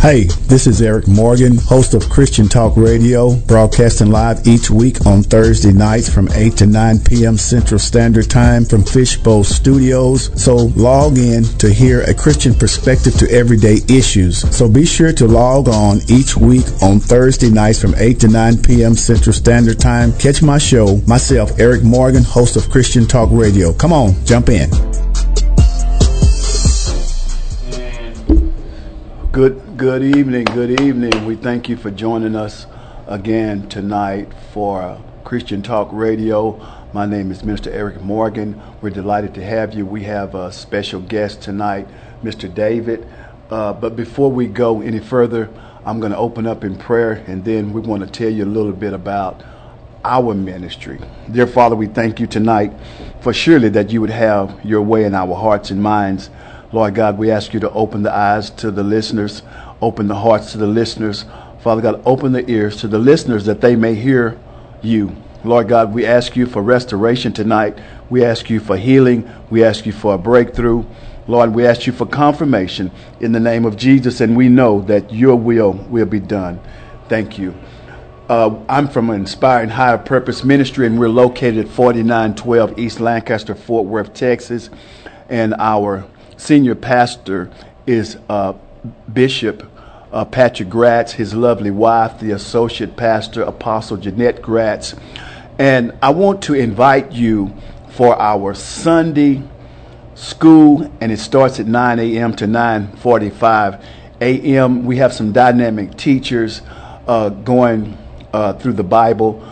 Hey, this is Eric Morgan, host of Christian Talk Radio, broadcasting live each week on Thursday nights from 8 to 9 p.m. Central Standard Time from Fishbowl Studios. So log in to hear a Christian perspective to everyday issues. So be sure to log on each week on Thursday nights from 8 to 9 p.m. Central Standard Time. Catch my show, myself, Eric Morgan, host of Christian Talk Radio. Come on, jump in. Good Good evening. Good evening. We thank you for joining us again tonight for Christian Talk Radio. My name is Minister Eric Morgan. We're delighted to have you. We have a special guest tonight, Mr. David. Uh, but before we go any further, I'm going to open up in prayer and then we want to tell you a little bit about our ministry. Dear Father, we thank you tonight for surely that you would have your way in our hearts and minds. Lord God, we ask you to open the eyes to the listeners Open the hearts to the listeners. Father God, open the ears to the listeners that they may hear you. Lord God, we ask you for restoration tonight. We ask you for healing. We ask you for a breakthrough. Lord, we ask you for confirmation in the name of Jesus, and we know that your will will be done. Thank you. Uh, I'm from Inspiring Higher Purpose Ministry, and we're located at 4912 East Lancaster, Fort Worth, Texas. And our senior pastor is uh, Bishop uh, Patrick Gratz, his lovely wife, the associate pastor, Apostle Jeanette Gratz. And I want to invite you for our Sunday school, and it starts at 9 a.m. to 9:45 a.m. We have some dynamic teachers uh, going uh, through the Bible,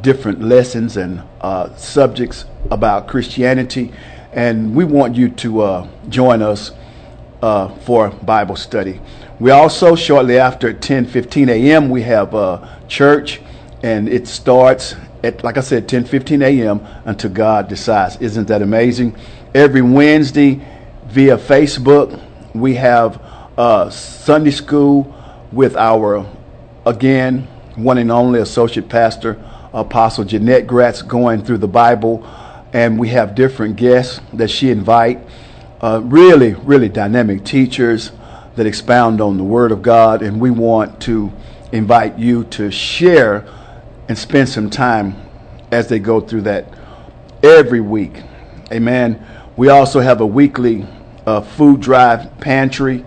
different lessons and uh, subjects about Christianity, and we want you to uh, join us uh, for Bible study. We also, shortly after 10 15 a.m., we have uh, church, and it starts at, like I said, 10 15 a.m. until God decides. Isn't that amazing? Every Wednesday via Facebook, we have uh, Sunday school with our, again, one and only associate pastor, Apostle Jeanette Gratz, going through the Bible. And we have different guests that she invite uh, really, really dynamic teachers that expound on the Word of God, and we want to invite you to share and spend some time as they go through that every week. Amen. We also have a weekly uh, food drive pantry,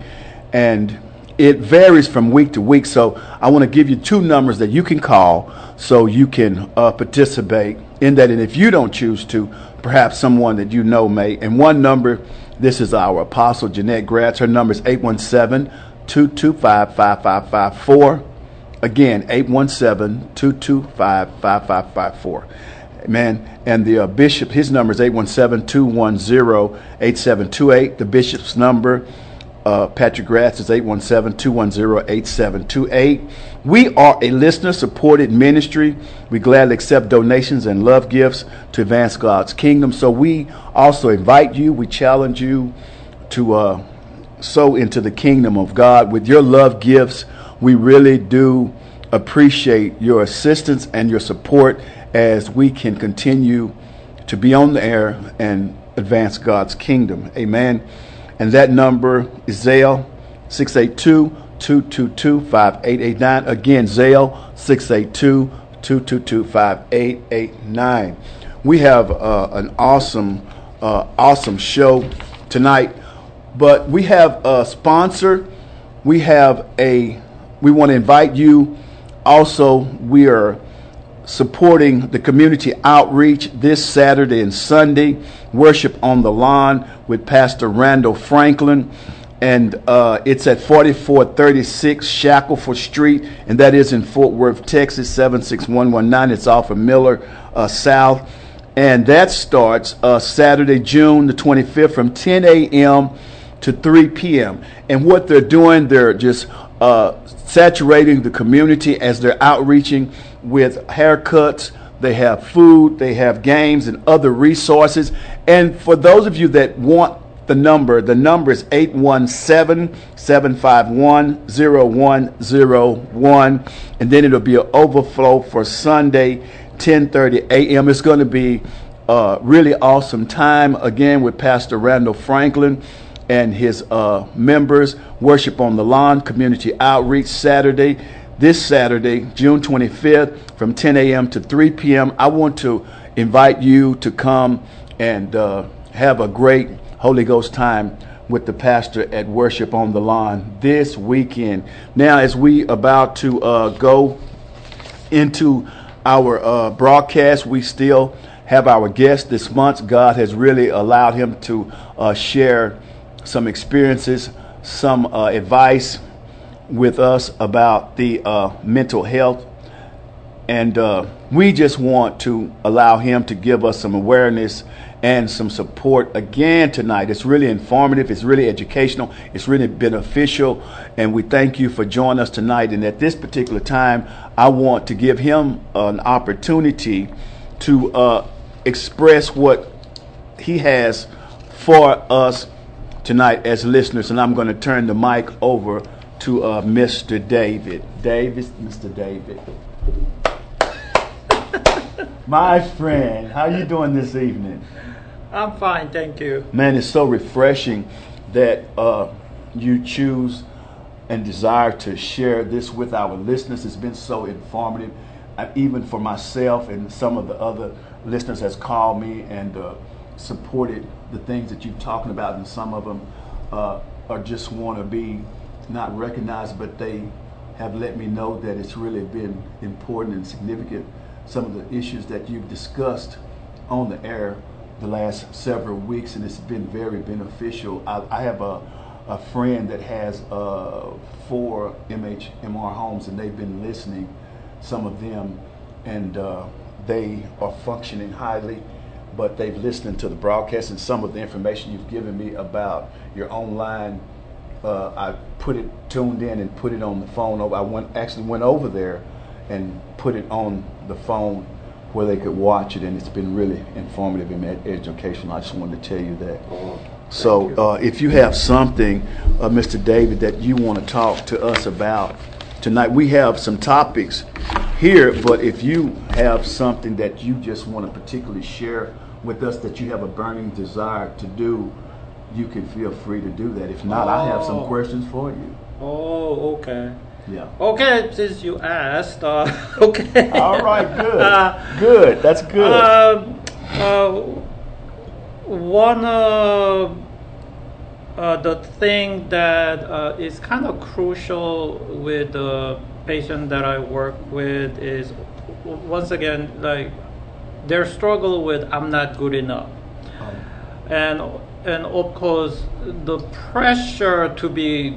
and it varies from week to week. So I want to give you two numbers that you can call so you can uh, participate in that. And if you don't choose to, perhaps someone that you know may. And one number this is our apostle, Jeanette Gratz. Her number is 817 225 5554. Again, 817 225 5554. Amen. And the uh, bishop, his number is 817 210 8728. The bishop's number uh, Patrick Gratz is 817-210-8728. We are a listener-supported ministry. We gladly accept donations and love gifts to advance God's kingdom. So we also invite you, we challenge you to uh, sow into the kingdom of God with your love gifts. We really do appreciate your assistance and your support as we can continue to be on the air and advance God's kingdom. Amen and that number is Zelle 682 222 5889. Again, Zelle 682 222 5889. We have uh, an awesome, uh, awesome show tonight, but we have a sponsor. We have a, we want to invite you. Also, we are supporting the community outreach this Saturday and Sunday. Worship on the Lawn with Pastor Randall Franklin. And uh, it's at 4436 Shackleford Street, and that is in Fort Worth, Texas, 76119. It's off of Miller uh, South. And that starts uh, Saturday, June the 25th from 10 a.m. to 3 p.m. And what they're doing, they're just uh, saturating the community as they're outreaching with haircuts. They have food, they have games and other resources. And for those of you that want the number, the number is 817 751 0101. And then it'll be an overflow for Sunday, 10:30 a.m. It's going to be a really awesome time again with Pastor Randall Franklin. and his uh, members. Worship on the Lawn Community Outreach Saturday, this Saturday, June 25th, from 10 a.m. to 3 p.m. I want to invite you to come and uh, have a great Holy Ghost time with the pastor at Worship on the Lawn this weekend. Now, as we about to uh, go into our uh, broadcast, we still have our guest this month. God has really allowed him to uh, share some experiences, some uh, advice with us about the uh, mental health. And uh, we just want to allow him to give us some awareness and some support again tonight. It's really informative, it's really educational, it's really beneficial. And we thank you for joining us tonight. And at this particular time, I want to give him an opportunity to uh, express what he has for us tonight as listeners. And I'm going to turn the mic over to uh, Mr. David. David, Mr. David. My friend, how you doing this evening? I'm fine, thank you. Man, it's so refreshing that uh, you choose and desire to share this with our listeners. It's been so informative, uh, even for myself and some of the other listeners has called me and uh, supported the things that you're talking about, and some of them uh, are just want to be not recognized, but they have let me know that it's really been important and significant. Some of the issues that you've discussed on the air the last several weeks, and it's been very beneficial. I, I have a, a friend that has uh, four MHMR homes, and they've been listening, some of them, and uh, they are functioning highly. But they've listened to the broadcast and some of the information you've given me about your online. Uh, I put it tuned in and put it on the phone. I went actually went over there and put it on the phone where they could watch it, and it's been really informative and ed- educational. I just wanted to tell you that. So, uh, if you have something, uh, Mr. David, that you want to talk to us about tonight, we have some topics here, but if you have something that you just want to particularly share with us that you have a burning desire to do, you can feel free to do that. If not, I have some Oh. questions for you. Oh, okay. Yeah. Okay, since you asked, uh, okay. All right, good. Uh, good. That's good. Um, uh, one uh, uh, the thing that uh, is kind of crucial with the patient that I work with is once again like their struggle with I'm not good enough Um, and and of course the pressure to be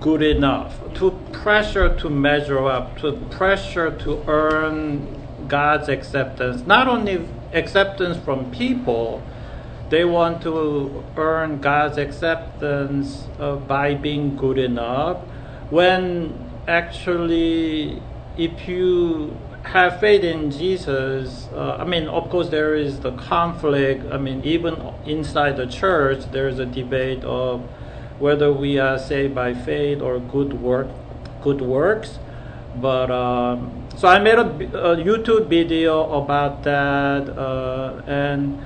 good enough to pressure to measure up to pressure to earn god's acceptance. Not only acceptance from people they want to earn god's acceptance uh, by being good enough. When actually if you have faith in Jesus, uh, I mean, of course, there is the conflict. I mean, even inside the church, there is a debate of whether we are saved by faith or good work, good works. But um, so I made a, a YouTube video about that, uh, and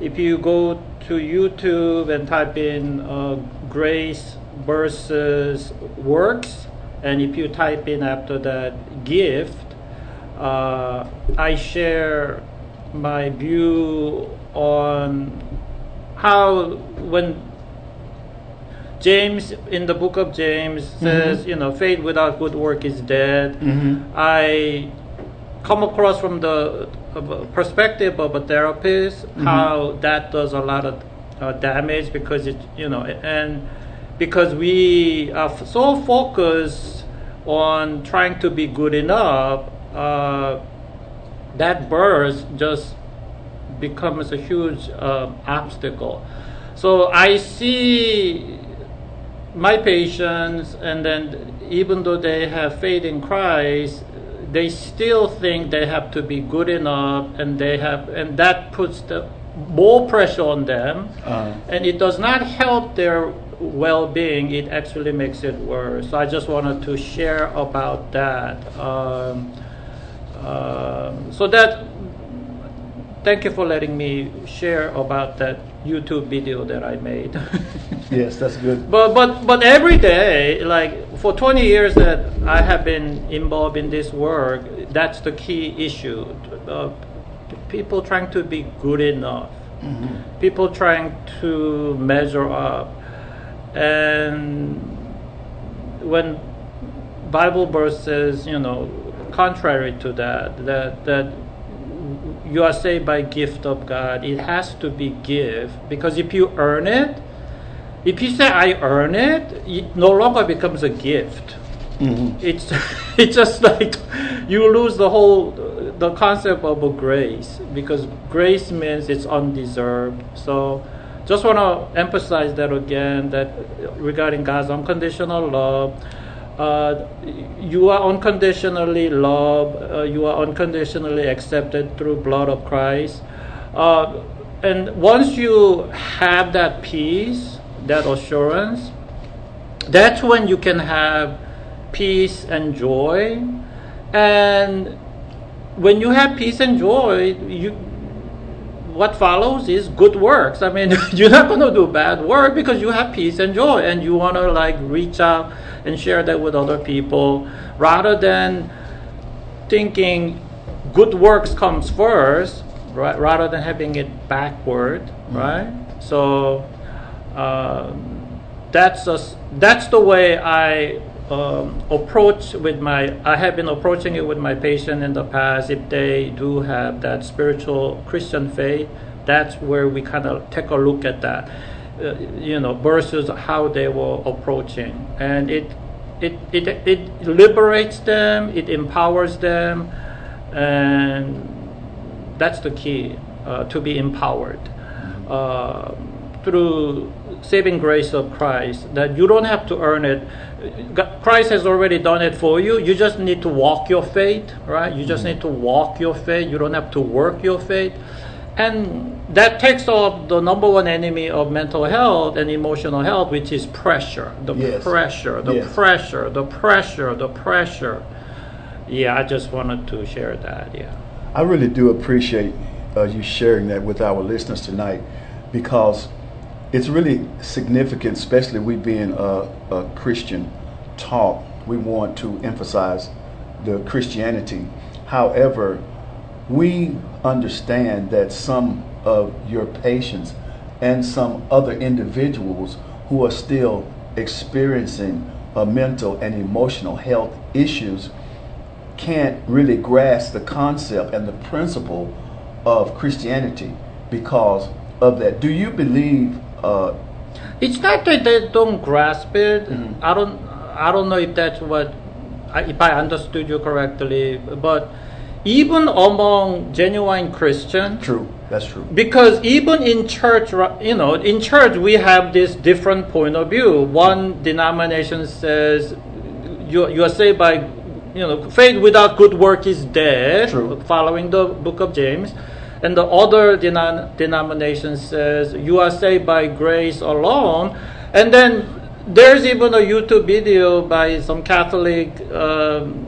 if you go to YouTube and type in uh, grace versus works, and if you type in after that gift, uh, I share my view on how when James in the book of James says, you know, faith without good work is dead. Mhm. I come across from the perspective of a therapist how that does a lot of uh, damage because it, you know, and because we are f- so focused on trying to be good enough, uh, that burst just becomes a huge uh, obstacle. So I see my patients, and then even though they have faith in Christ, they still think they have to be good enough, and they have, and that puts the more pressure on them, Uh, and it does not help their well-being. It actually makes it worse. So I just wanted to share about that. Um, so that thank you for letting me share about that YouTube video that I made. Yes, that's good. But but but every day, like for 20 years that I have been involved in this work, that's the key issue. Uh, people trying to be good enough. People trying to measure up, and when Bible verse says, you know, contrary to that, that that you are saved by gift of God, it has to be give because if you earn it, if you say I earn it, it no longer becomes a gift. Mm-hmm. It's it's just like you lose the whole the concept of a grace because grace means it's undeserved. So just want to emphasize that again that regarding God's unconditional love. Uh, you are unconditionally loved. Uh, you are unconditionally accepted through blood of Christ. Uh, and once you have that peace, that assurance, that's when you can have peace and joy. And when you have peace and joy, you what follows is good works. I mean, you're not going to do bad work because you have peace and joy, and you want to like reach out and share that with other people, rather than thinking good works comes first, right? Rather than having it backward, right? So um, that's a, that's the way I um, approach with my. I have been approaching it with my patient in the past. If they do have that spiritual Christian faith, that's where we kind of take a look at that. Uh, you know, versus how they were approaching, and it it it it liberates them, it empowers them, and that's the key uh, to be empowered uh, through saving grace of Christ. That you don't have to earn it. Christ has already done it for you. You just need to walk your faith, right? You just need to walk your faith. You don't have to work your faith. And that takes off the number one enemy of mental health and emotional health, which is pressure. The Yes. pressure, the Yes. pressure, the pressure, the pressure. Yeah, I just wanted to share that. Yeah. I really do appreciate uh, you sharing that with our listeners tonight because it's really significant, especially we being a, a Christian talk. We want to emphasize the Christianity. However, we understand that some of your patients and some other individuals who are still experiencing uh, mental and emotional health issues can't really grasp the concept and the principle of Christianity because of that. Do you believe? Uh, It's not that they don't grasp it. Mhm. I don't. I don't know if that's what. If I understood you correctly, but even among genuine Christians, true, that's true. because even in church, you know, in church we have this different point of view. One denomination says you you are saved by, you know, faith without good work is dead, True. following the book of James, and the other denom- denomination says you are saved by grace alone, and then there's even a YouTube video by some Catholic. Um,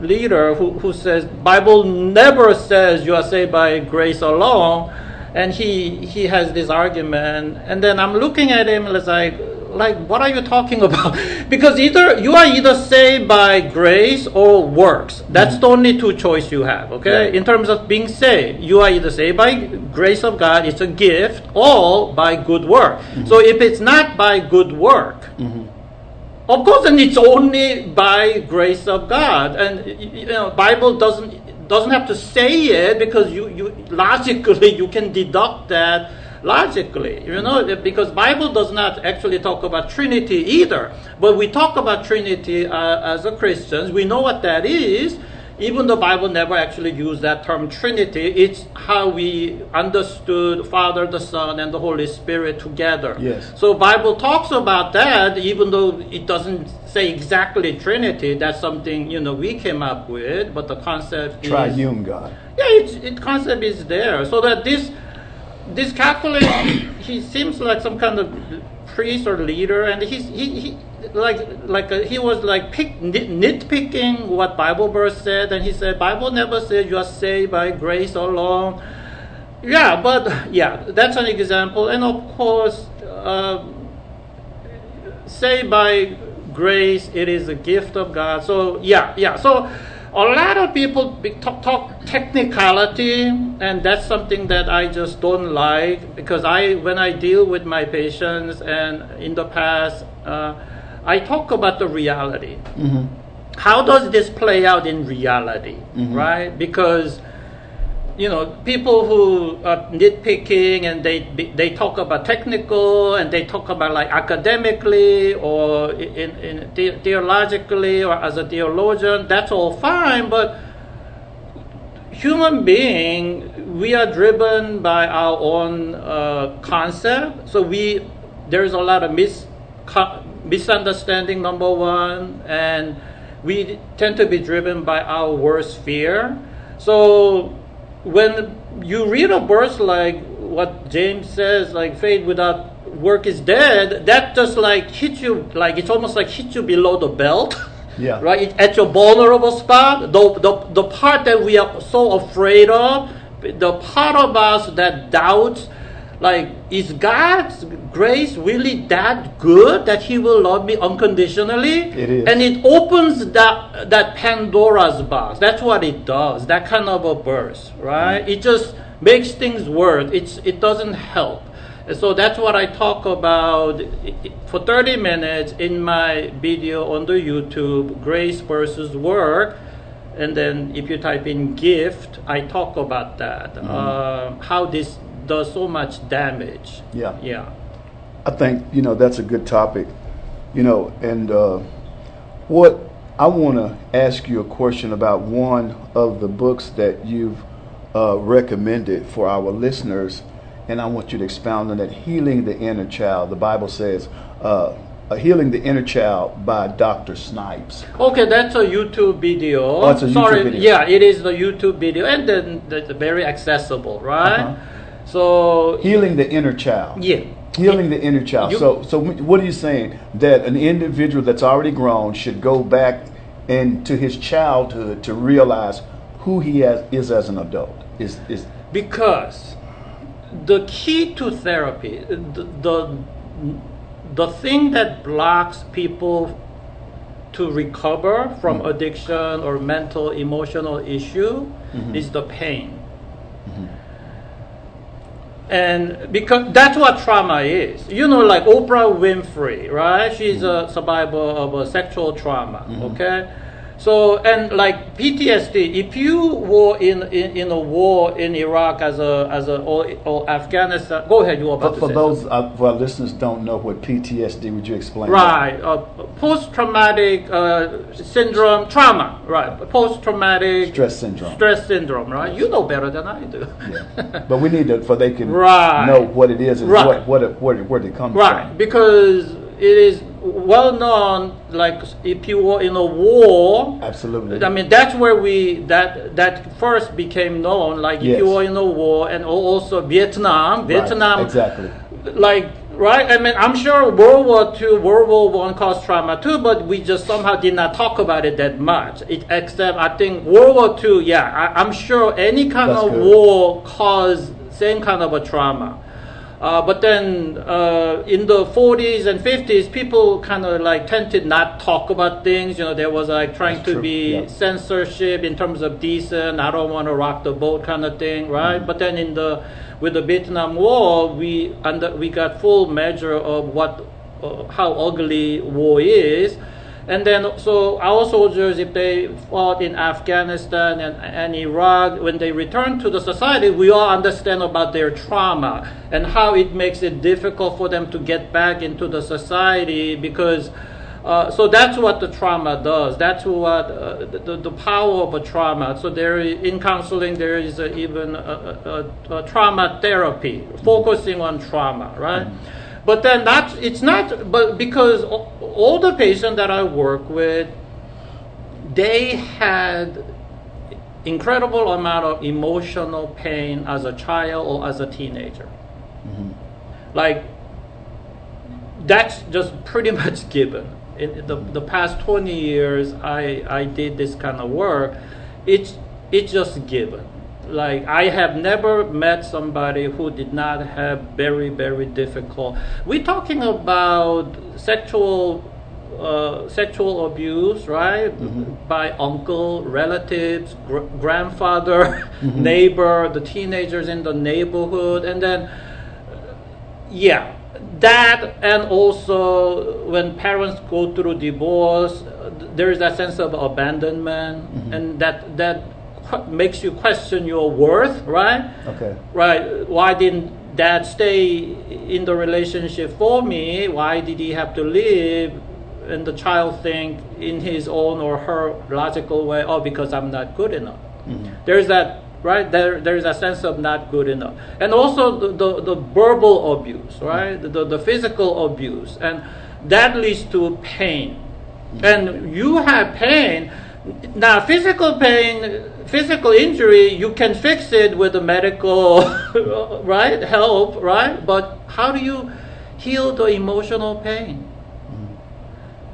leader who, who says bible never says you are saved by grace alone and he he has this argument. And then i'm looking at him as like like what are you talking about? Because either you are either saved by grace or works. That's mm-hmm. the only two choice you have okay? Right. in terms of being saved you are either saved by grace of god it's a gift or by good work. Mm-hmm. So if it's not by good work mm-hmm. Of course, and it's only by grace of God, and you know, Bible doesn't doesn't have to say it because you you logically you can deduct that logically, you know, because Bible does not actually talk about Trinity either. But we talk about Trinity uh, as a Christians. We know what that is. Even the Bible never actually used that term Trinity. It's how we understood Father, the Son, and the Holy Spirit together. Yes. So Bible talks about that, even though it doesn't say exactly Trinity. That's something you know we came up with, but the concept is God. yeah, it's, it concept is there. So that this this Catholic, he seems like some kind of priest or leader, and he's he, he like like uh he was like pick, nit, nitpicking what Bible verse said, and he said Bible never said you are saved by grace alone. yeah, but yeah, that's an example. And of course, uh, say by grace, it is a gift of God. So yeah, yeah. So a lot of people talk, talk technicality, and that's something that I just don't like because I, when I deal with my patients, and in the past, uh, I talk about the reality. How does this play out in reality, right? Because you know, people who are nitpicking and they they talk about technical and they talk about like academically or in, in the- theologically or as a theologian, that's all fine. But human being, we are driven by our own uh, concept. So we there's a lot of mis, misunderstanding. Number one, and we tend to be driven by our worst fear. So when you read a verse like what James says, like faith without work is dead, that just like hits you, like it's almost like hits you below the belt. Yeah. Right? It, at your vulnerable spot, the, the, the part that we are so afraid of, the part of us that doubts, like, is God's grace really that good that He will love me unconditionally? It is. And it opens that, that Pandora's box. That's what it does, that kind of a verse, right? It just makes things worse. It's, it doesn't help. And so that's what I talk about for 30 minutes in my video on the YouTube, Grace versus Work. And then if you type in gift, I talk about that. Uh, how this does so much damage. Yeah. Yeah. I think you know that's a good topic, you know, and uh, what I want to ask you a question about one of the books that you've uh, recommended for our listeners, and I want you to expound on that. Healing the inner child. The Bible says, uh, "Healing the inner child" by Dr. Snipes. Okay, that's a YouTube video. Oh, it's a YouTube Sorry, video. yeah, it is the YouTube video, and then that's very accessible, right? Uh-huh. So Healing the inner child. yeah, Healing the inner child. You- so, so what are you saying? That an individual that's already grown should go back into his childhood to realize who he has, is as an adult. Is is because the key to therapy, the, the the thing that blocks people to recover from Mm-hmm. addiction or mental emotional issue is the pain. Mm-hmm. And because that's what trauma is. You know, like Oprah Winfrey, right? She's Mm-hmm. a survivor of a sexual trauma, okay? So, and like PTSD, if you were in, in, in a war in Iraq as a, as a, or, or Afghanistan, go ahead, you were about for, to for say those uh, for our listeners don't know what PTSD. Would you explain? Right, uh, post-traumatic uh, syndrome, trauma, right? Post-traumatic Stress syndrome. stress syndrome, right? You know better than I do. Yeah. but we need to for they can Right. know what it is and Right. what what it, where, where they come right, from. because it is well known. Like if you were in a war, Absolutely. I mean that's where we that that first became known. Like if you were in a war, and also Vietnam, Right, Vietnam, exactly. like right i mean i'm sure world war ii world war one caused trauma too but we just somehow did not talk about it that much it, except i think world war ii yeah I, i'm sure any kind That's of good. war caused same kind of a trauma uh, but then uh, in the 40s and 50s, people kind of like tend to not talk about things. You know, there was like trying That's to true, be yeah. censorship in terms of decent. I don't want to rock the boat kind of thing, right? But then in the with the Vietnam War, we under we got full measure of what uh, how ugly war is. And then, so our soldiers, if they fought in Afghanistan and, and Iraq, when they return to the society, we all understand about their trauma and how it makes it difficult for them to get back into the society because. Uh, so that's what the trauma does. That's what uh, the, the power of a trauma. So there, in counseling, there is a, even a, a, a, trauma therapy focusing on trauma, right? But then that's it's not. But because all, the patients that I work with, they had incredible amount of emotional pain as a child or as a teenager. Mm-hmm. Like that's just pretty much given. In the, the past 20 years, I, I did this kind of work. It's, it's just given. Like I have never met somebody who did not have very very difficult. We're talking about sexual uh, sexual abuse, right? By uncle, relatives, gr- grandfather, neighbor, the teenagers in the neighborhood, and then yeah that and also when parents go through divorce uh, there is that sense of abandonment and that that makes you question your worth right? Okay. right why didn't dad stay in the relationship for me? Why did he have to leave? And the child think in his own or her logical way oh because i'm not good enough. Mm-hmm. There's that right? There there's a sense of not good enough. And also the, the, the verbal abuse right? Mm-hmm. The, the physical abuse. And that leads to pain. Mm-hmm. And you have pain. Now physical pain physical injury you can fix it with the medical right help right? But how do you heal the emotional pain?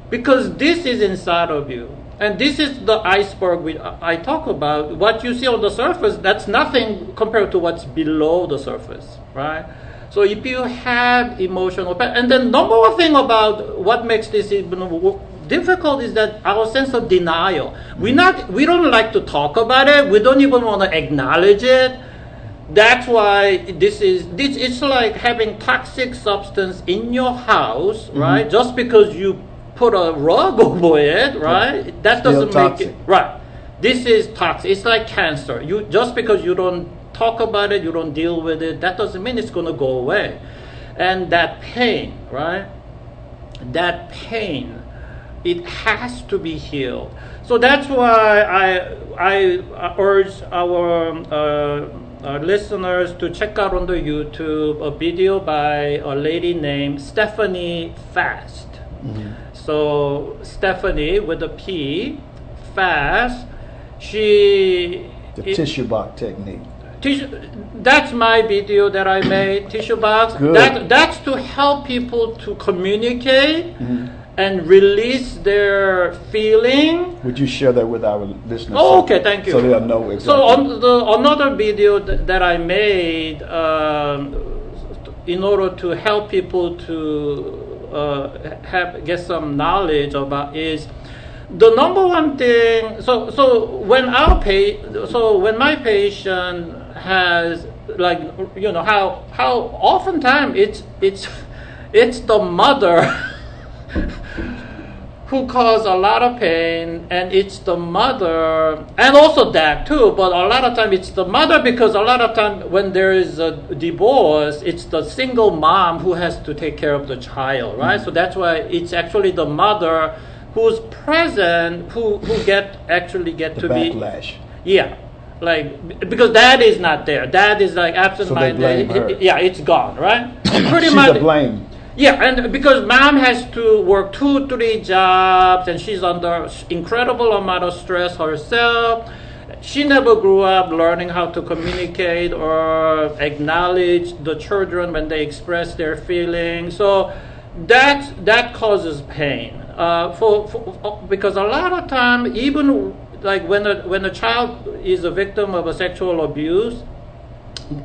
Because this is inside of you. And this is the iceberg we, i talk about. What you see on the surface that's nothing compared to what's below the surface right? So if you have emotional pain and then number one thing about what makes this even difficult is that our sense of denial. We not we don't like to talk about it. We don't even want to acknowledge it. That's why this is this it's like having toxic substance in your house mm-hmm. right? Just because you put a rug over it right? That doesn't make it right. This is toxic. It's like cancer. You just because you don't talk about it you don't deal with it that doesn't mean it's going to go away. And that pain right? That pain it has to be healed so that's why i i urge our uh, uh, listeners to check out on the youtube a video by a lady named stephanie fast so stephanie with a p fast she The it- tissue box technique. Tissue, that's my video that I made, tissue box. Good. That, that's to help people to communicate Mm-hmm. And release their feeling. Would you share that with our listeners? Oh, okay, thank you. So they'll know exactly. So on the another video th- that I made um, in order to help people to uh, have get some knowledge about is the number one thing. So so when our pa- so when my patient has like you know how how oftentimes it's it's it's the mother who cause a lot of pain and it's the mother and also dad too but a lot of time it's the mother because a lot of time when there is a divorce it's the single mom who has to take care of the child right mm-hmm. so that's why it's actually the mother who's present who who get actually get the to be backlash. yeah like because dad is not there dad is like absent minded her. yeah it's gone right pretty She's much blame. Yeah, and because mom has to work two, three jobs, and she's under incredible amount of stress herself. She never grew up learning how to communicate or acknowledge the children when they express their feelings. So that that causes pain. Uh, for, for because a lot of time, even like when a when a child is a victim of a sexual abuse,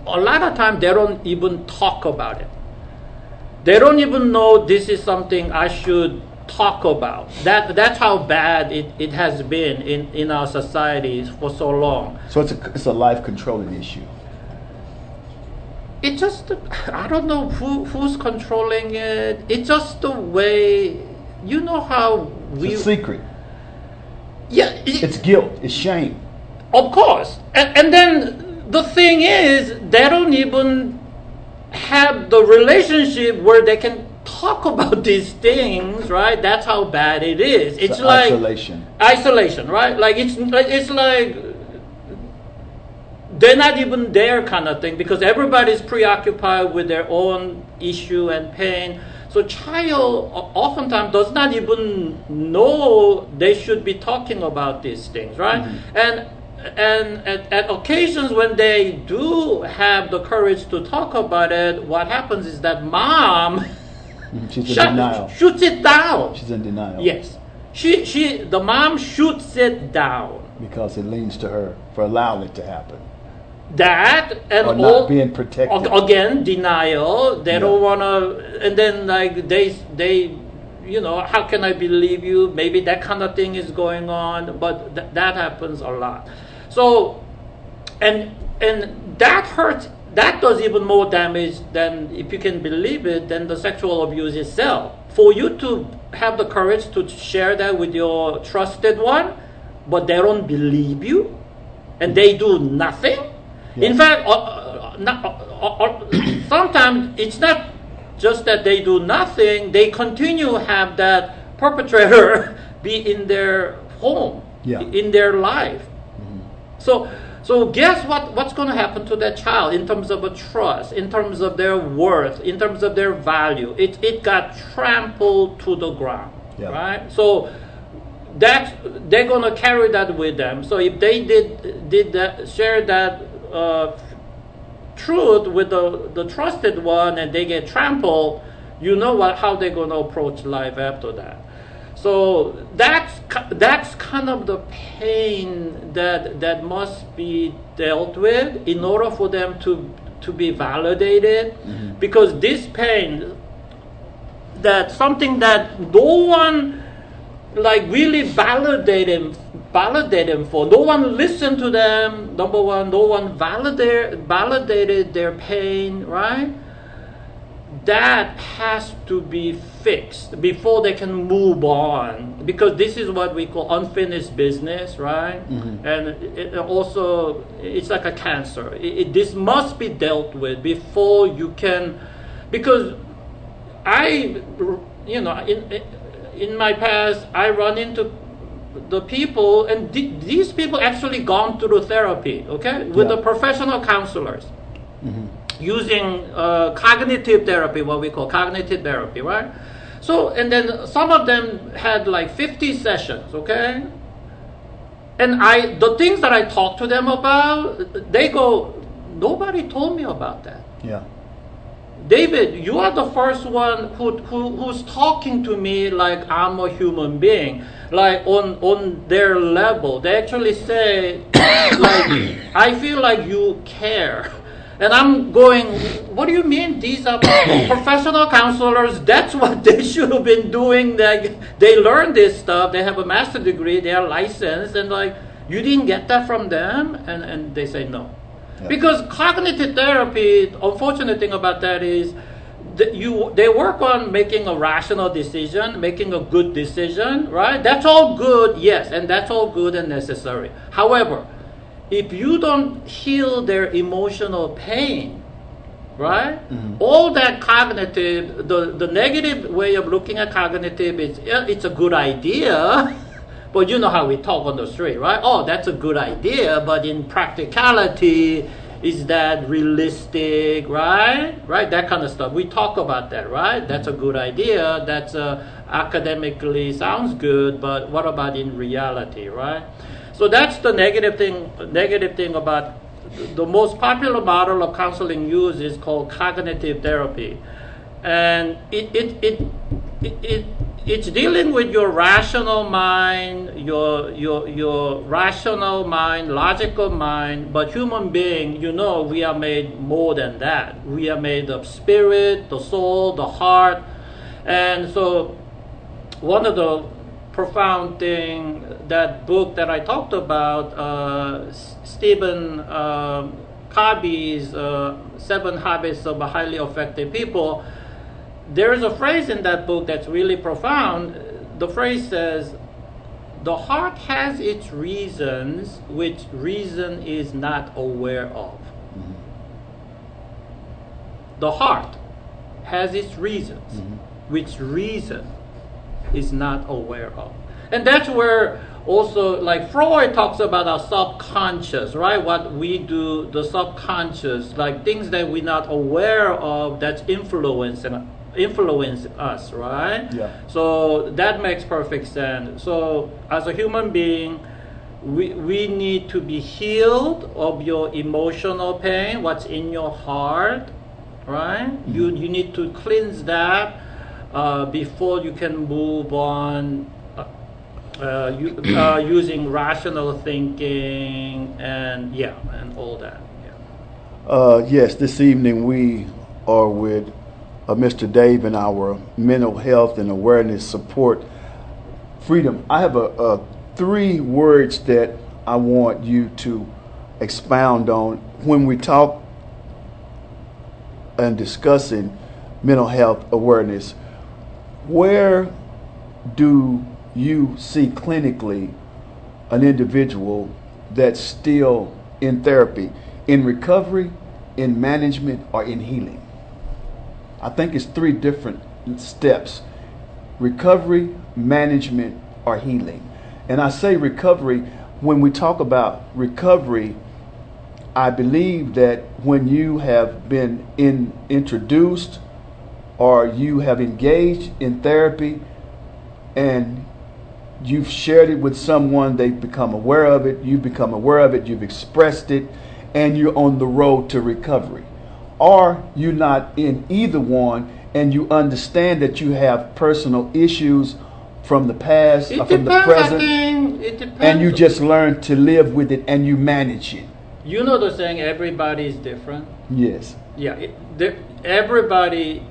a lot of time they don't even talk about it they don't even know this is something I should talk about. That that's how bad it, it has been in, in our society for so long. So it's a it's a life controlling issue. It just I don't know who who's controlling it. It's just the way you know how It's we a secret. yeah it- It's guilt. It's shame. Of course. And, and then the thing is, they don't even have the relationship where they can talk about these things, right? That's how bad it is. It's It's like isolation. isolation, right? Like it's like it's like they're not even there kind of thing because everybody's preoccupied with their own issue and pain. So child oftentimes does not even know they should be talking about these things, right? Mm-hmm. And and at, at occasions when they do have the courage to talk about it, what happens is that mom. She's in denial. shoots it down. She's in denial. Yes. She she the mom shoots it down. Because it leans to her for allowing it to happen. that and Or not all being protected. again denial they Yeah. don't want to and then like they they you know how can i believe you maybe that kind of thing is going on but th- that happens a lot so and and that hurts that does even more damage than if you can believe it than the sexual abuse itself. For you to have the courage to share that with your trusted one but they don't believe you and they do nothing? In fact uh, uh, not, uh, uh, uh, sometimes it's not just that they do nothing they continue to have that perpetrator be in their home Yeah. in their life so, so guess what? What's going to happen to that child in terms of a trust, in terms of their worth, in terms of their value? It it got trampled to the ground, Yeah. right? So that they're going to carry that with them. So if they did did that, share that uh, truth with the the trusted one, and they get trampled, you know what? How they're going to approach life after that. So that's that's kind of the pain that that must be dealt with in order for them to to be validated, mm-hmm. because this pain that something that no one like really validated them validate them for. No one listened to them number one. No one validate, validated their pain right that has to be fixed before they can move on. Because this is what we call unfinished business right? Mm-hmm. And it it also it's like a cancer. It, it- this must be dealt with before you can because I, you know, in in my past, I run into the people, and th- these people actually gone through therapy, okay, with Yeah. the professional counselors, using uh, cognitive therapy, what we call cognitive therapy, right? So, and then some of them had like 50 sessions, okay? And I, the things that I talk to them about, they go, nobody told me about that. Yeah. David, you are the first one who, who who's talking to me like I'm a human being, like on on their level. They actually say, like, I feel like you care. And I'm going, what do you mean? These are professional counselors. That's what they should have been doing. Like, they learn this stuff. They have a master degree. They are licensed. And like, you didn't get that from them? And, and they say no. Yeah. Because cognitive therapy, the unfortunate thing about that is that you they work on making a rational decision, making a good decision, right? That's all good, yes, and that's all good and necessary. However, if you don't heal their emotional pain, right? All that cognitive, the, the negative way of looking at cognitive is yeah, it's a good idea, but you know how we talk on the street, right? Oh, that's a good idea, but in practicality, is that realistic, right? Right, that kind of stuff. We talk about that, right? That's a good idea. That's uh, academically sounds good, but what about in reality, right? So that's the negative thing. Negative thing about the most popular model of counseling used is called cognitive therapy, and it it it, it, it it's dealing with your rational mind, your your your rational mind, logical mind. But human being, you know, we are made more than that. We are made of spirit, the soul, the heart, and so one of the profound thing that book that I talked about, uh, Stephen um Covey's uh, Seven Habits of Highly Effective People. There is a phrase in that book that's really profound. The phrase says, "The heart has its reasons, which reason is not aware of." The heart has its reasons, which reason is not aware of. And that's where also, like Freud talks about our subconscious, right? What we do, the subconscious, like things that we're not aware of that's influencing influence us, right? Yeah. So that makes perfect sense. So as a human being, we, we need to be healed of your emotional pain, what's in your heart, right? You, you need to cleanse that uh, before you can move on uh, you, uh, using rational thinking and yeah, and all that. Yeah. Uh, yes, this evening we are with uh, Mr. Dave in our mental health and awareness support freedom. I have a, a three words that I want you to expound on when we talk and discussing mental health awareness. Where do you see clinically an individual that's still in therapy, in recovery, in management, or in healing? I think it's three different steps recovery, management, or healing. And I say recovery, when we talk about recovery, I believe that when you have been in, introduced or you have engaged in therapy and you've shared it with someone, they've become aware of it, you've become aware of it, you've expressed it, and you're on the road to recovery. Or you're not in either one and you understand that you have personal issues from the past It or from the depends, I present, think. It depends. and you just learn to live with it and you manage it. You know the saying, everybody is different? Yes. Yeah, it, the, everybody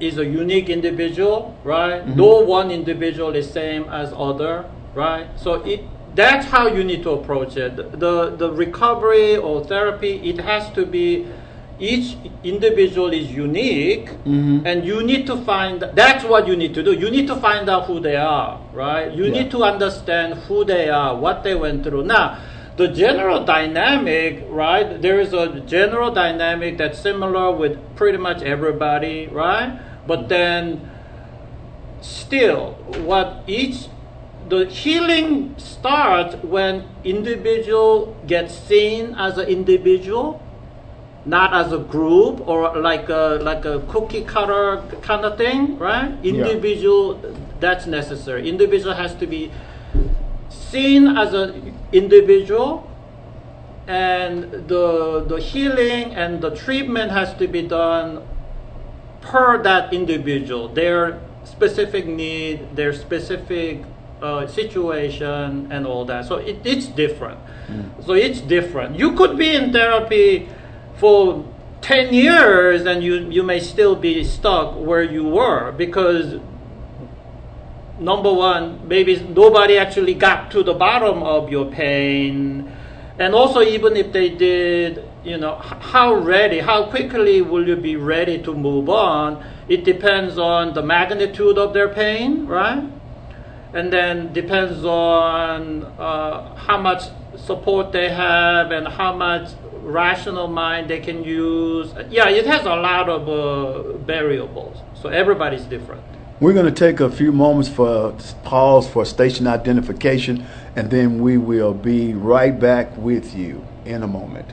is a unique individual, right? Mhm. No one individual is same as other, right? So it that's how you need to approach it. The the recovery or therapy, it has to be each individual is unique Mhm. and you need to find that's what you need to do you need to find out who they are right you Yeah. need to understand who they are what they went through now the general dynamic right there is a general dynamic that's similar with pretty much everybody right? But then still what each the healing starts when individual gets seen as an individual not as a group or like a like a cookie cutter kind of thing right? Individual that's necessary. Individual has to be seen as an individual and the the healing and the treatment has to be done per that individual, their specific need, their specific uh, situation, and all that. So it, it's different. So it's different. You could be in therapy for 10 years and you, you may still be stuck where you were because number one, maybe nobody actually got to the bottom of your pain. And also, even if they did, you know, how ready, how quickly will you be ready to move on? It depends on the magnitude of their pain, right? And then depends on uh, how much support they have and how much rational mind they can use. Yeah, it has a lot of uh, variables. So everybody's different. We're going to take a few moments for pause for station identification, and then we will be right back with you in a moment.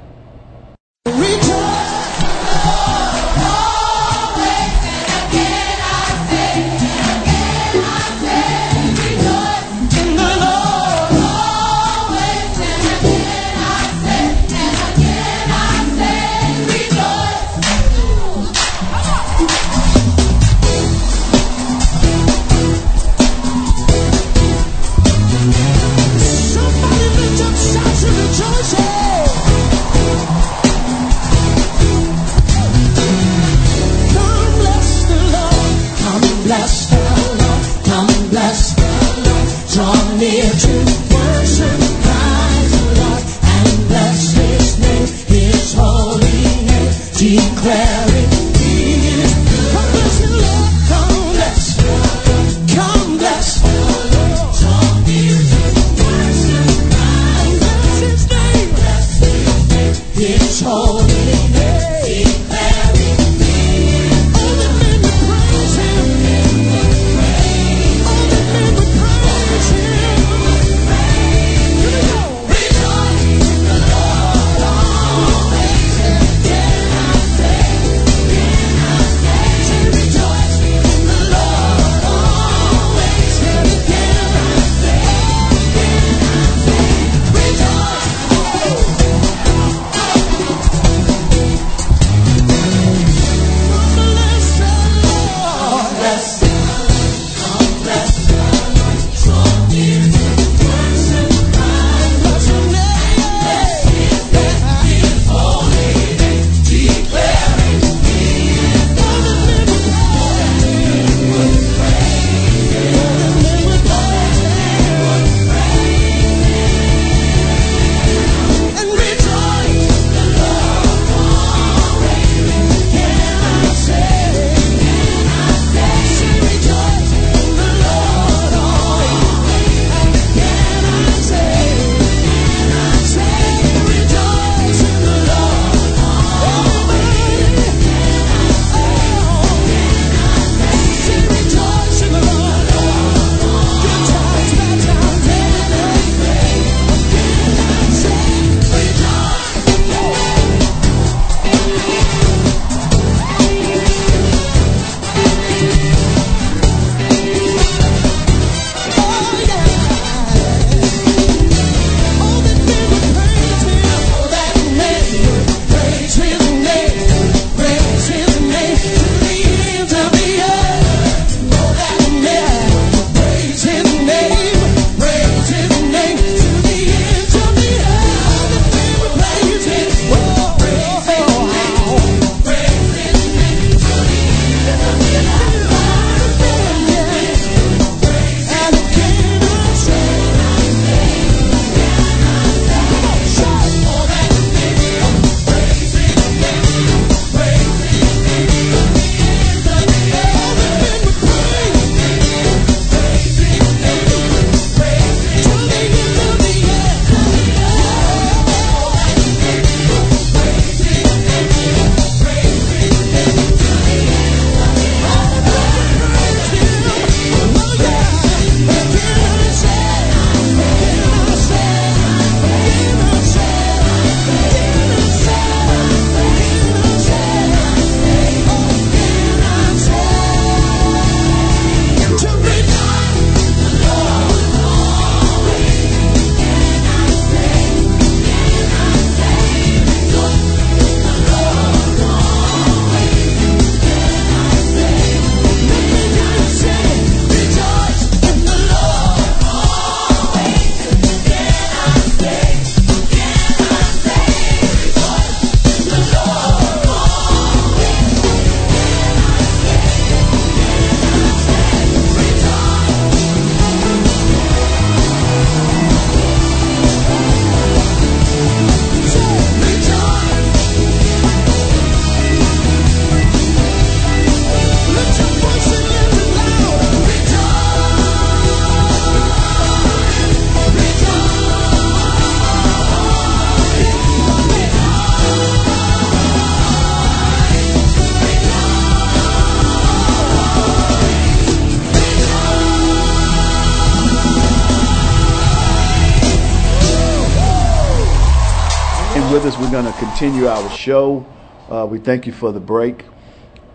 With us, we're going to continue our show. Uh, we thank you for the break.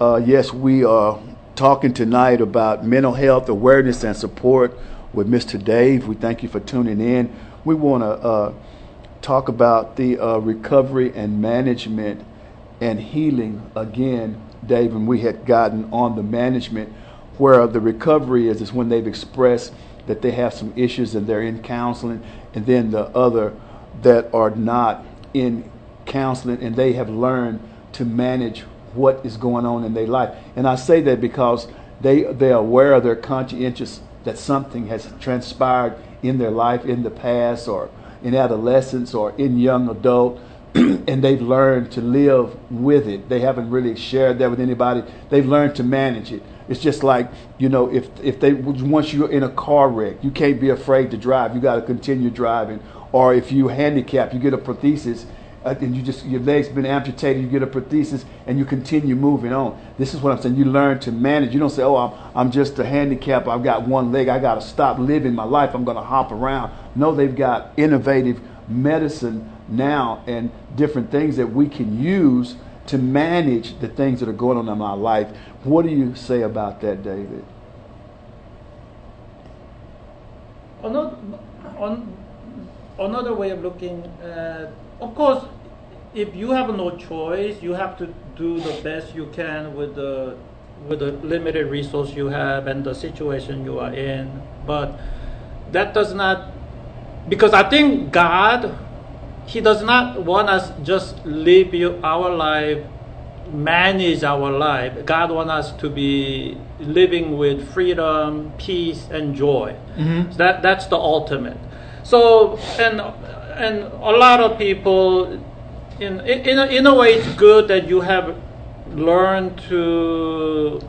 Uh, yes, we are talking tonight about mental health awareness and support with Mr. Dave. We thank you for tuning in. We want to uh, talk about the uh, recovery and management and healing again, Dave, and we had gotten on the management where the recovery is is when they've expressed that they have some issues and they're in counseling, and then the other that are not in counseling and they have learned to manage what is going on in their life. And I say that because they they're aware of their conscientious that something has transpired in their life in the past or in adolescence or in young adult and they've learned to live with it. They haven't really shared that with anybody. They've learned to manage it. It's just like you know, if if they once you're in a car wreck, you can't be afraid to drive. You got to continue driving. Or if you handicap, you get a prosthesis, uh, and you just your legs been amputated, you get a prosthesis, and you continue moving on. This is what I'm saying. You learn to manage. You don't say, "Oh, I'm I'm just a handicap. I've got one leg. I got to stop living my life. I'm going to hop around." No, they've got innovative medicine now and different things that we can use to manage the things that are going on in our life. What do you say about that, David? Another, on, another way of looking at, of course, if you have no choice, you have to do the best you can with the with the limited resource you have and the situation you are in. But that does not, because I think God, He does not want us just live you- our life, manage our life. God wants us to be living with freedom, peace, and joy. Mhm. That that's the ultimate. So and and a lot of people, in in a, in a way, it's good that you have learned to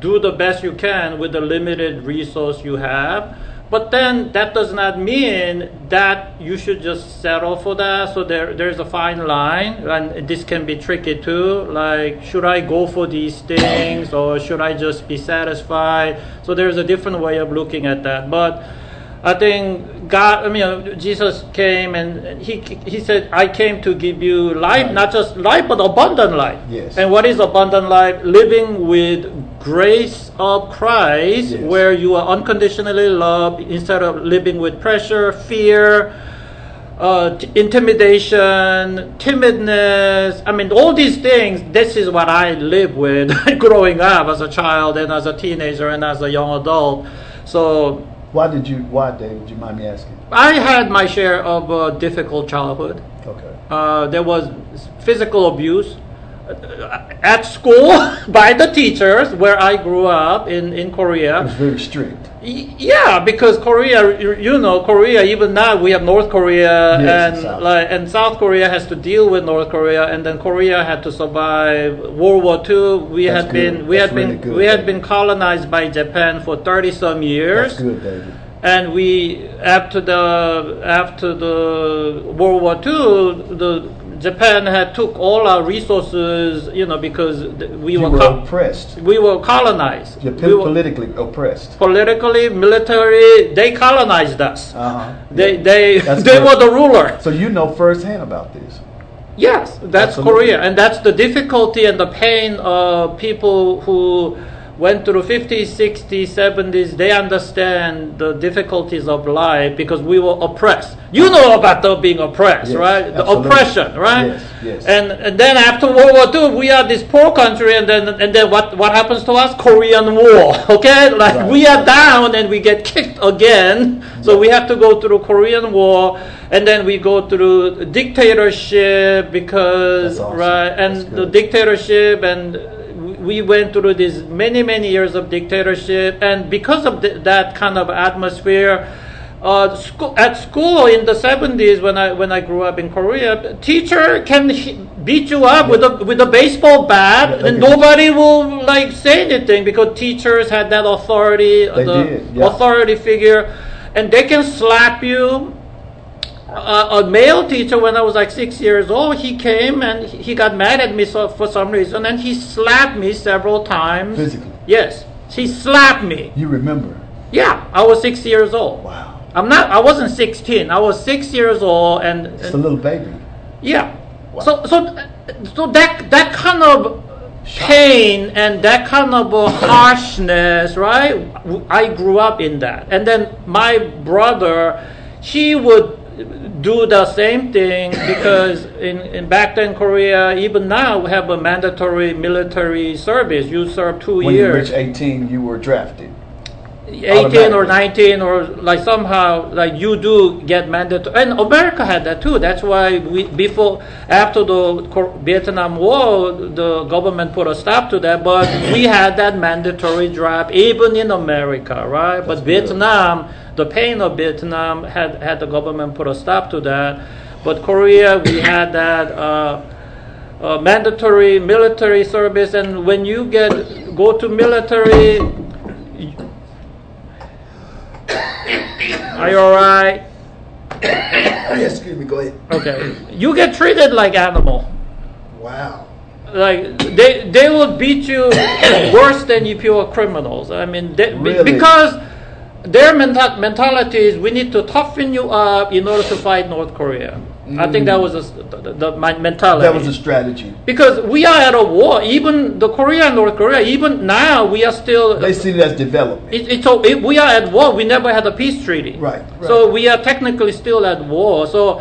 do the best you can with the limited resource you have. But then that does not mean that you should just settle for that. So there, there's a fine line, and this can be tricky too. Like, should I go for these things, or should I just be satisfied? So there's a different way of looking at that. But I think God, I mean, Jesus came and he he said, "I came to give you life, Right. not just life, but abundant life." Yes. And what is abundant life? Living with grace of Christ, Yes. where you are unconditionally loved instead of living with pressure, fear, uh, t- intimidation, timidness. I mean, all these things. This is what I live with growing up as a child and as a teenager and as a young adult. So Why did you? Why, David? Do you mind me asking? I had my share of uh, difficult childhood. Okay. Uh, there was physical abuse Uh, at school by the teachers where I grew up in, in It was Korea. very strict. Y- Yeah, because Korea, you know, Korea. Even now, we have North Korea Yes, and South. like, and South Korea has to deal with North Korea, and then Korea had to survive World War II. We That's had good. been we That's had been good, we had been colonized by Japan for thirty some years That's good, David. and we after the after the World War II, the Japan had took all our resources, you know, because we were were oppressed. we were colonized. You're We were politically oppressed. politically, military, they colonized us. Uh-huh. They Yeah. they That's they were the ruler. So you know firsthand about this. Yes, that's Absolutely. Korea, and that's the difficulty and the pain of people who went through 50s, 60s, 70s. They understand the difficulties of life because we were oppressed. You know about the being oppressed, Yes, right? The absolutely. oppression, right? Yes, yes. And, and then after World War II, we are this poor country, and then and then what what happens to us? Korean War, okay? Like Right. we are down and we get kicked again. So we have to go through Korean War, and then we go through dictatorship because awesome. right, and the dictatorship, and we went through these many many years of dictatorship, and because of th- that kind of atmosphere. Uh, school, at school in the 70s when I when I grew up in Korea, teacher can h- beat you up with a with a baseball bat, Yeah, and nobody will like say anything because teachers had that authority, They the yeah. authority figure, and they can slap you. Uh, a male teacher, when I was like six years old, he came and he got mad at me so, for some reason, and he slapped me several times. Physically. Yes, he slapped me. You remember. Yeah, I was six years old. Wow. I'm not. I wasn't 16. I was six years old, and, It's a little baby. Yeah. So so so that that kind of pain and that kind of uh, harshness, right? I grew up in that, and then my brother, he would do the same thing because in, in back then Korea, even now we have a mandatory military service. You serve two When you reach 18, you were drafted. 18 or 19 or like somehow like you do get mandatory and america had that too. That's why we before after the vietnam war the government put a stop to that. But we had that mandatory draft even in america right? But That's vietnam the pain of vietnam had had the government put a stop to that. But korea we had that uh, uh, mandatory military service. And when you get go to military are you alright Excuse me, go ahead. okay you get treated like animal Wow. like they they will beat you worse than if you were criminals i mean they, Really? because their menta- mentality is we need to toughen you up in order to fight north korea i think that was the, the, the my mentality That was a strategy. because we are at a war even the korea and north korea even now we are still They see it as development. it, it's a, it, we are at war. We never had a peace treaty. Right, right. So we are technically still at war. So,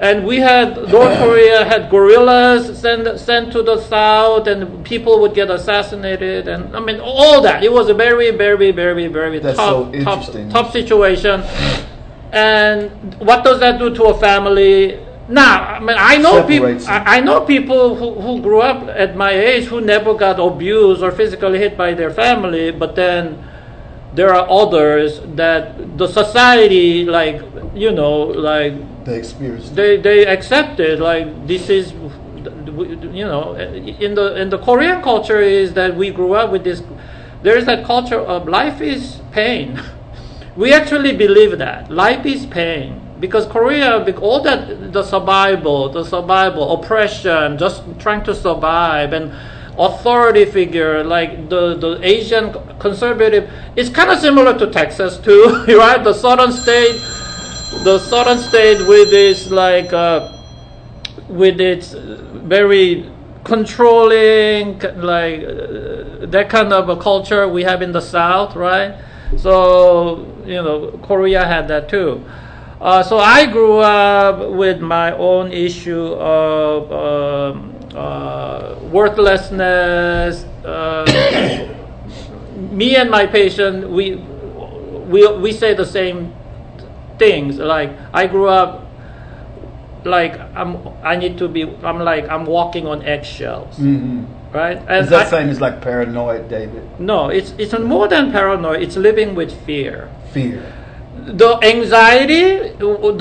and we had North Korea had guerrillas sent sent to the south, and people would get assassinated, and I mean all that. It was a very, very, very, very That's tough, so tough, tough situation. And what does that do to a family? Now, I mean, I know people. I, I know people who, who grew up at my age who never got abused or physically hit by their family, but then there are others that the society, like you know, like they experience. they they accept it. Like this is, you know, in the in the Korean culture is that we grew up with this. There is that culture of life is pain. We actually believe that life is pain because Korea, all that the survival, the survival, oppression, just trying to survive, and authority figure like the the Asian conservative. It's kind of similar to Texas too, right? The southern state the southern state with its like uh, with its uh, very controlling like uh, that kind of a culture we have in the south right so you know korea had that too. Uh, so i grew up with my own issue of um, uh, worthlessness uh, me and my patient we we we say the same things. Like I grew up like I'm I need to be I'm like I'm walking on eggshells. Hmm right and Is that I- same as like paranoid, David? no it's it's more than paranoia it's living with fear Fear. the anxiety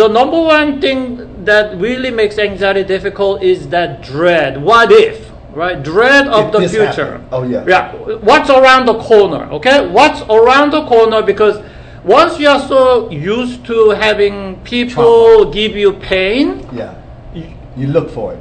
the number one thing that really makes anxiety difficult is that dread what if right dread of If the future happened. Oh, yeah. yeah what's around the corner okay what's around the corner because once you are so used to having people give you pain Yeah. You look for it.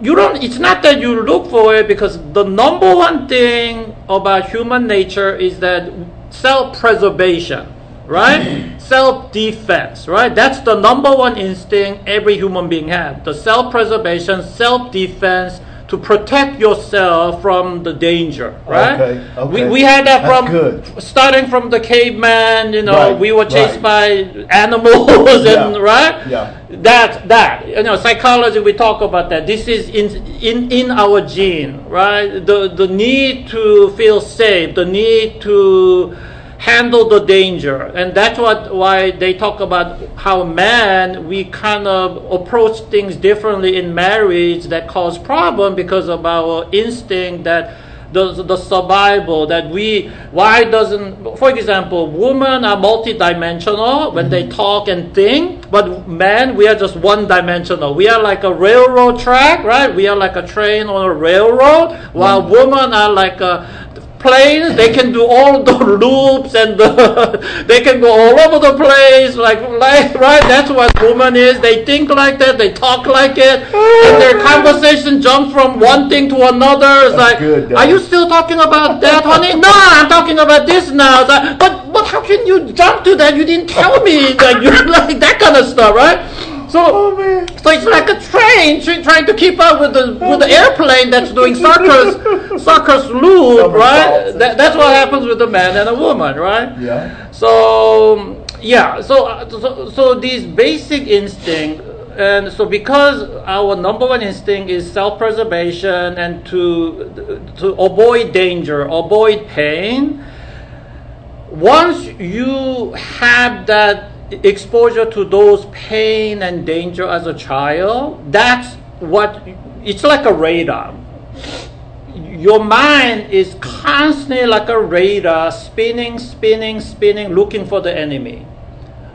You don't it's not that you look for it because the number one thing about human nature is that self-preservation right mm-hmm. self-defense right that's the number one instinct every human being has the self-preservation self-defense to protect yourself from the danger right Okay, okay. We, we had that That's from good. starting from the caveman you know Right, we were chased right. by animals and Yeah, right yeah. That that you know psychology we talk about that. This is in in in our gene right? The the need to feel safe the need to handle the danger. And that's what why they talk about how man we kind of approach things differently in marriage that cause problem because of our instinct that the, the survival that we why doesn't for example women are multidimensional when they mm-hmm. talk and think but men we are just one dimensional. We are like a railroad track right? We are like a train on a railroad while mm-hmm. women are like a planes they can do all the loops and the, they can go all over the place like, like right? That's what woman is. They think like that they talk like it. And their conversation jumps from one thing to another. It's That's like good, are you still talking about that honey? No i'm talking about this now. It's like, but but how can you jump to that? You didn't tell me like you like that kind of stuff right So, Oh, so it's like a train trying to keep up with the with the airplane that's doing circus circus loop, right? That, that's what happens with a man and a woman, right? Yeah. So yeah, so so, so these basic instinct, and so because our number one instinct is self-preservation and to to avoid danger, avoid pain. Once you have that exposure to those pain and danger as a child, that's what it's like a radar your mind is constantly like a radar spinning spinning spinning looking for the enemy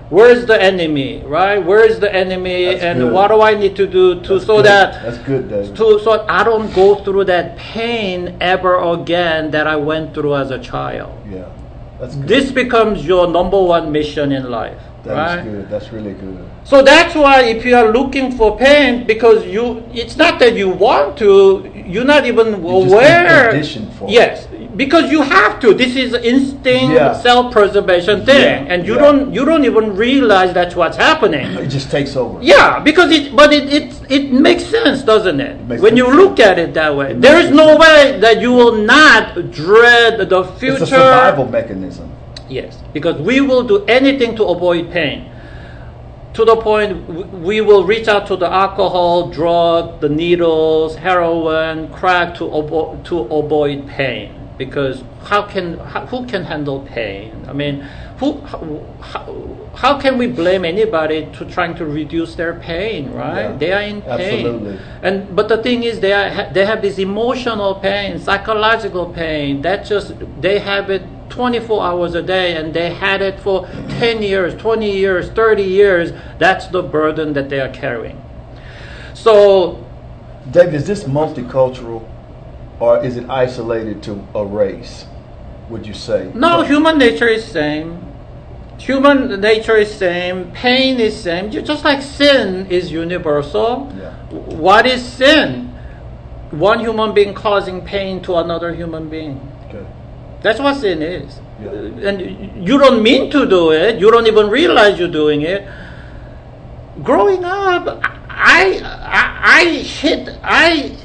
where's the enemy right where's the enemy That's and good. what do i need to do to That's so good. that That's good, to so i don't go through that pain ever again that i went through as a child Yeah. That's good. this becomes your number one mission in life That is right good. That's really good. so that's why if you are looking for pain, because you, it's not that you want to, you're not even just aware. yes, because you have to. This is instinct, Yeah. self-preservation thing, Yeah, and you yeah. don't, you don't even realize that's what's happening. It just takes over. Yeah, because it, but it, it, it makes sense, doesn't it? makes when you sense. look at it that way, It there is no way that you will not dread the future. It's a survival mechanism. Yes, because we will do anything to avoid pain. To the point we will reach out to the alcohol, drug, the needles, heroin, crack to avo- to avoid pain. Because how can how, who can handle pain? I mean, who how, how, how can we blame anybody to trying to reduce their pain? Right? Yeah, they are in pain. absolutely. And but the thing is, they are, they have this emotional pain, psychological pain. That just they have it 24 hours a day, and they had it for 10 years, 20 years, 30 years. That's the burden that they are carrying. So David, is this multicultural or is it isolated to a race? Would you say? no, human nature is same. Human nature is same. Pain is same. Just like sin is universal. Yeah. What is sin? One human being causing pain to another human being. That's what sin is. Yeah. And you don't mean to do it. You don't even realize you're doing it. Growing up, I, I, I hit, I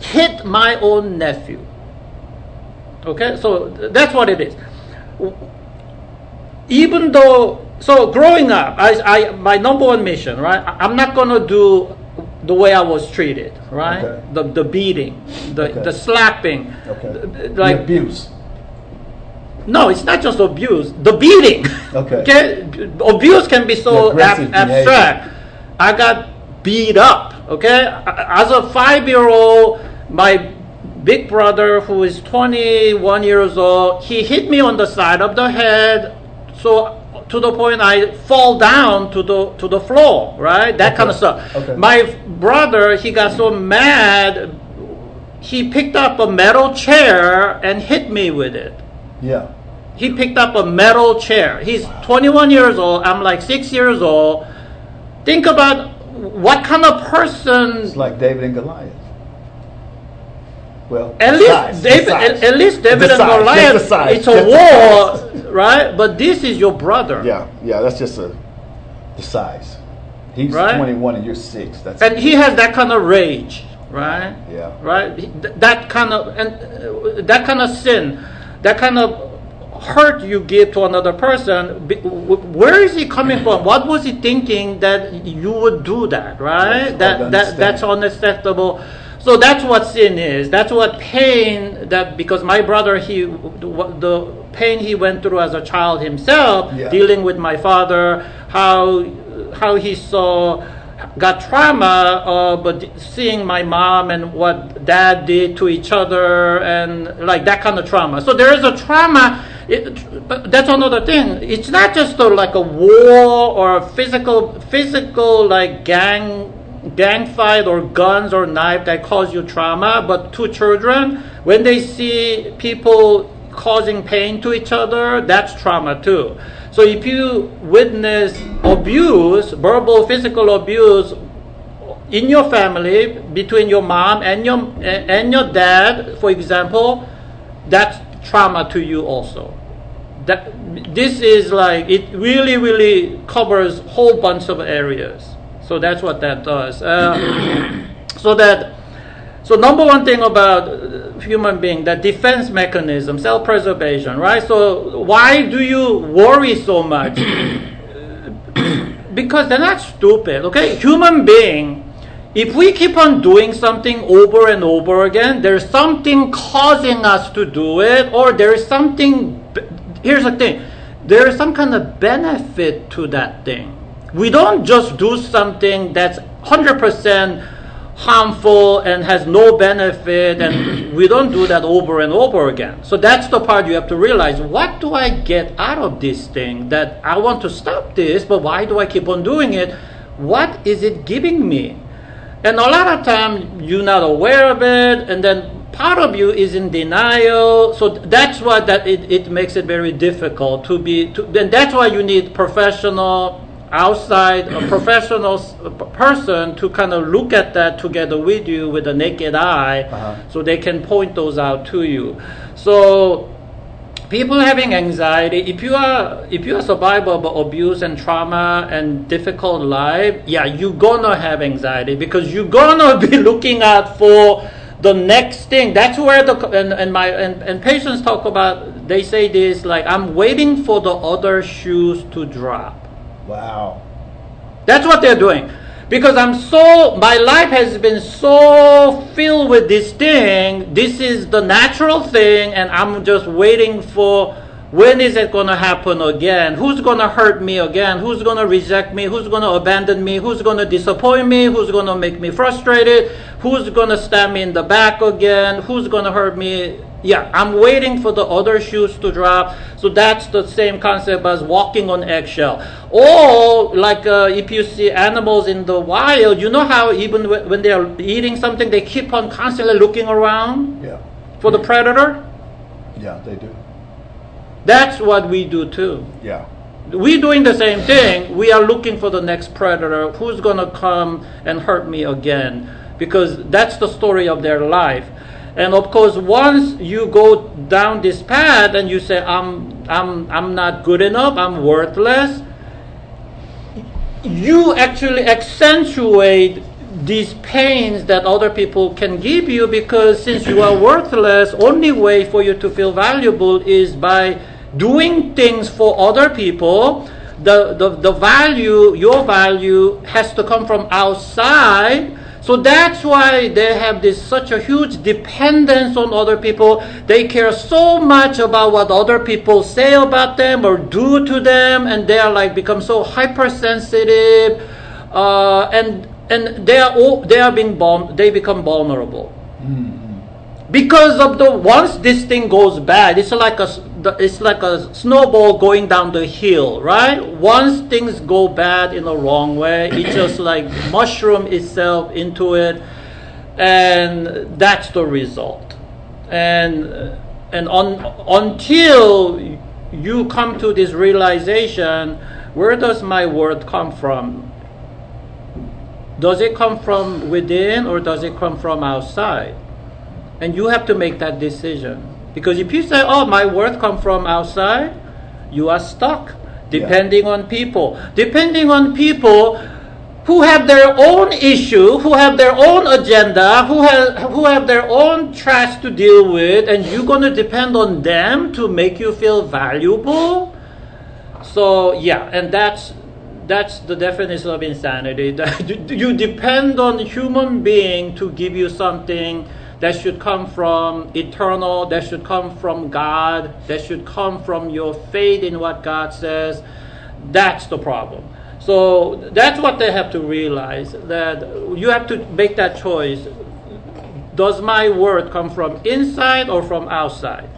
hit my own nephew. Okay, so that's what it is. Even though, so growing up, I, I, my number one mission, right? I'm not gonna do the way I was treated, right? Okay. The, the beating, the, Okay. the slapping, Okay. The like abuse. No, it's not just abuse. The beating. Okay. Abuse can be so ab- abstract. I got beat up. Okay. As a five-year-old, my big brother, who is 21 years old, he hit me on the side of the head. So to the point I fall down to the to the floor. Right. That kind of stuff. Okay. My brother, he got so mad. He picked up a metal chair and hit me with it Yeah. He picked up a metal chair. He's 21 years old. I'm like six years old. Think about what kind of person. It's like David and Goliath. Well, At least size, David, at, at least David and Goliath. It's a war, right? But this is your brother. Yeah, yeah, that's just a the size. He's Right? 21 and you're six. That's And he has that kind of rage, right? Yeah. Right. That kind of and uh, that kind of sin, that kind of hurt you give to another person. Where is he coming from? What was he thinking that you would do that? Right. Yes, that that that's unacceptable. So that's what sin is. That's what pain. That because my brother, he the pain he went through as a child himself, Yeah. dealing with my father, how how he saw got trauma uh, but seeing my mom and what dad did to each other and like that kind of trauma so there is a trauma it, that's another thing it's not just a, like a war or a physical physical like gang gang fight or guns or knife that cause you trauma but two children when they see people causing pain to each other, that's trauma too. So if you witness abuse, verbal, physical abuse in your family between your mom and your and your dad, for example, that's trauma to you also. That this is like it really really covers whole bunch of areas. So that's what that does. Uh, so that so number one thing about uh, human being, that defense mechanism, self-preservation, right? So why do you worry so much? because they're not stupid, okay? Human being, if we keep on doing something over and over again, there's something causing us to do it, or there's something. Here's the thing: there is some kind of benefit to that thing. We don't just do something that's hundred percent harmful and has no benefit and we don't do that over and over again. So that's the part you have to realize. What do i get out of this thing that i want to stop this but why do i keep on doing it? What is it giving me? And a lot of time you're not aware of it and then part of you is in denial. So that's why that it, it makes it very difficult to be to, and that's why you need professional outside a professional person to kind of look at that together with you with a naked eye Uh-huh. so they can point those out to you. So people having anxiety if you are if you are survivor of abuse and trauma and difficult life yeah you're gonna have anxiety because you're gonna be looking out for the next thing. That's where the and, and my and, and patients talk about they say this like i'm waiting for the other shoes to drop Wow. that's what they're doing. Because I'm so, my life has been so filled with this thing. This is the natural thing, and I'm just waiting for when is it going to happen again? Who's going to hurt me again? Who's going to reject me? Who's going to abandon me? Who's going to disappoint me? Who's going to make me frustrated? Who's going to stab me in the back again? Who's going to hurt me? Yeah, I'm waiting for the other shoes to drop. So that's the same concept as walking on eggshell. Or like uh, if you see animals in the wild, you know how even wh- when they are eating something, they keep on constantly looking around Yeah. for the predator. Yeah, they do. That's what we do too. Yeah. We're doing the same thing. We are looking for the next predator who's going to come and hurt me again because that's the story of their life. And of course, once you go down this path and you say, I'm, I'm, I'm not good enough, I'm worthless, you actually accentuate these pains that other people can give you because since you are worthless, only way for you to feel valuable is by doing things for other people. The, the, the value, your value, has to come from outside. So that's why they have this such a huge dependence on other people. They care so much about what other people say about them or do to them, and they are like become so hypersensitive, uh, and and they are all, they are being vul- they become vulnerable because of the once this thing goes bad it's like a it's like a snowball going down the hill right? Once things go bad in the wrong way it just like mushroom itself into it and that's the result. And and on, until you come to this realization where does my word come from? Does it come from within or does it come from outside? And you have to make that decision. Because if you say, oh, my worth comes from outside, you are stuck depending on people. Depending on people who have their own issue, who have their own agenda, who have, who have their own trash to deal with, and you're going to depend on them to make you feel valuable. So, yeah, and that's that's the definition of insanity. That you depend on human being to give you something that should come from eternal, that should come from God, that should come from your faith in what God says. That's the problem. So that's what they have to realize that you have to make that choice. Does my word come from inside or from outside?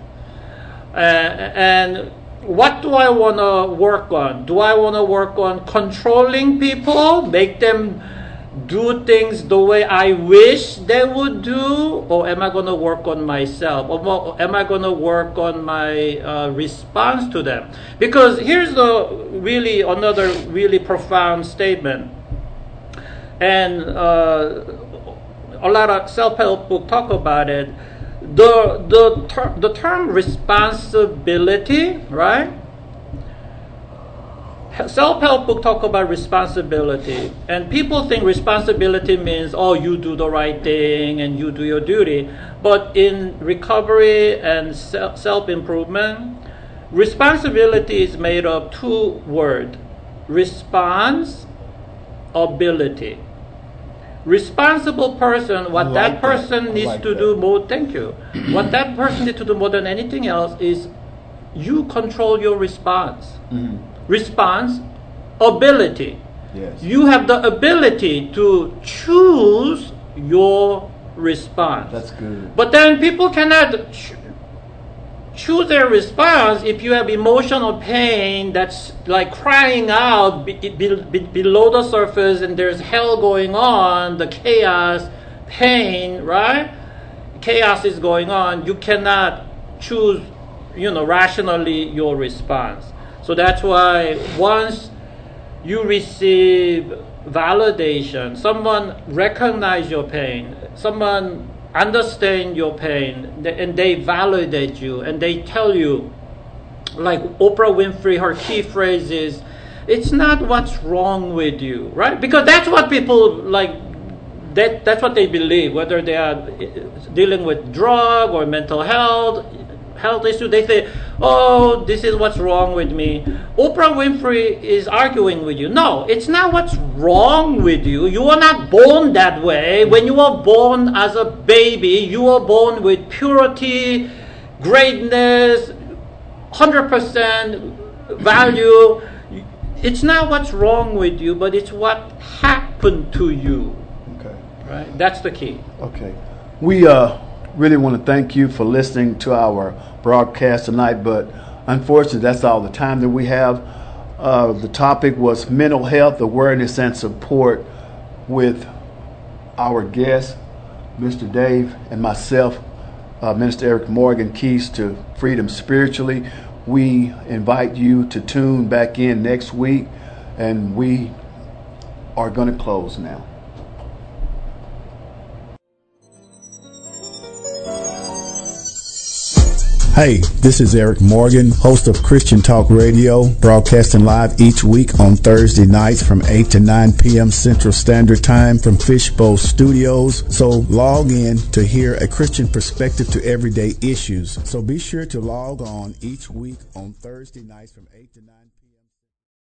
Uh, and what do I want to work on? Do I want to work on controlling people, make them do things the way I wish they would do, or am I going to work on myself? Or am I going to work on my uh, response to them? Because here's the really another really profound statement, and uh, a lot of self-help book talk about it. The the ter- the term responsibility, right? Self-help book talk about responsibility and people think responsibility means oh you do the right thing and you do your duty but in recovery and self-improvement responsibility is made of two words response ability responsible person what like that person that. needs like to that. do more thank you what that person needs to do more than anything else is you control your response Mhm. Response ability Yes. you have the ability to choose your response That's good. but then people cannot ch- choose their response if you have emotional pain that's like crying out be- be- be- below the surface and there's hell going on, the chaos, pain, right? Chaos is going on. You cannot choose, you know, rationally your response. So that's why once you receive validation, someone recognize your pain, someone understand your pain, and they validate you, and they tell you, like Oprah Winfrey, her key phrase is, "It's not what's wrong with you," right? Because that's what people like. That that's what they believe. Whether they are uh, dealing with drug or mental health, health issue, they say, "Oh, this is what's wrong with me." Oprah Winfrey is arguing with you. No, it's not what's wrong with you. You were not born that way. When you were born as a baby, you were born with purity, greatness, hundred percent value. It's not what's wrong with you, but it's what happened to you. Okay. Right? That's the key. Okay. We uh, really want to thank you for listening to our broadcast tonight, but unfortunately, that's all the time that we have. Uh, the topic was mental health awareness and support with our guest, Mr. Dave, and myself, uh, Minister Eric Morgan, Keys to Freedom Spiritually. We invite you to tune back in next week, and we are going to close now. Hey, this is Eric Morgan, host of Christian Talk Radio, broadcasting live each week on Thursday nights from 8 to 9 p.m. Central Standard Time from Fishbowl Studios. So log in to hear a Christian perspective to everyday issues. So be sure to log on each week on Thursday nights from 8 to 9 p.m.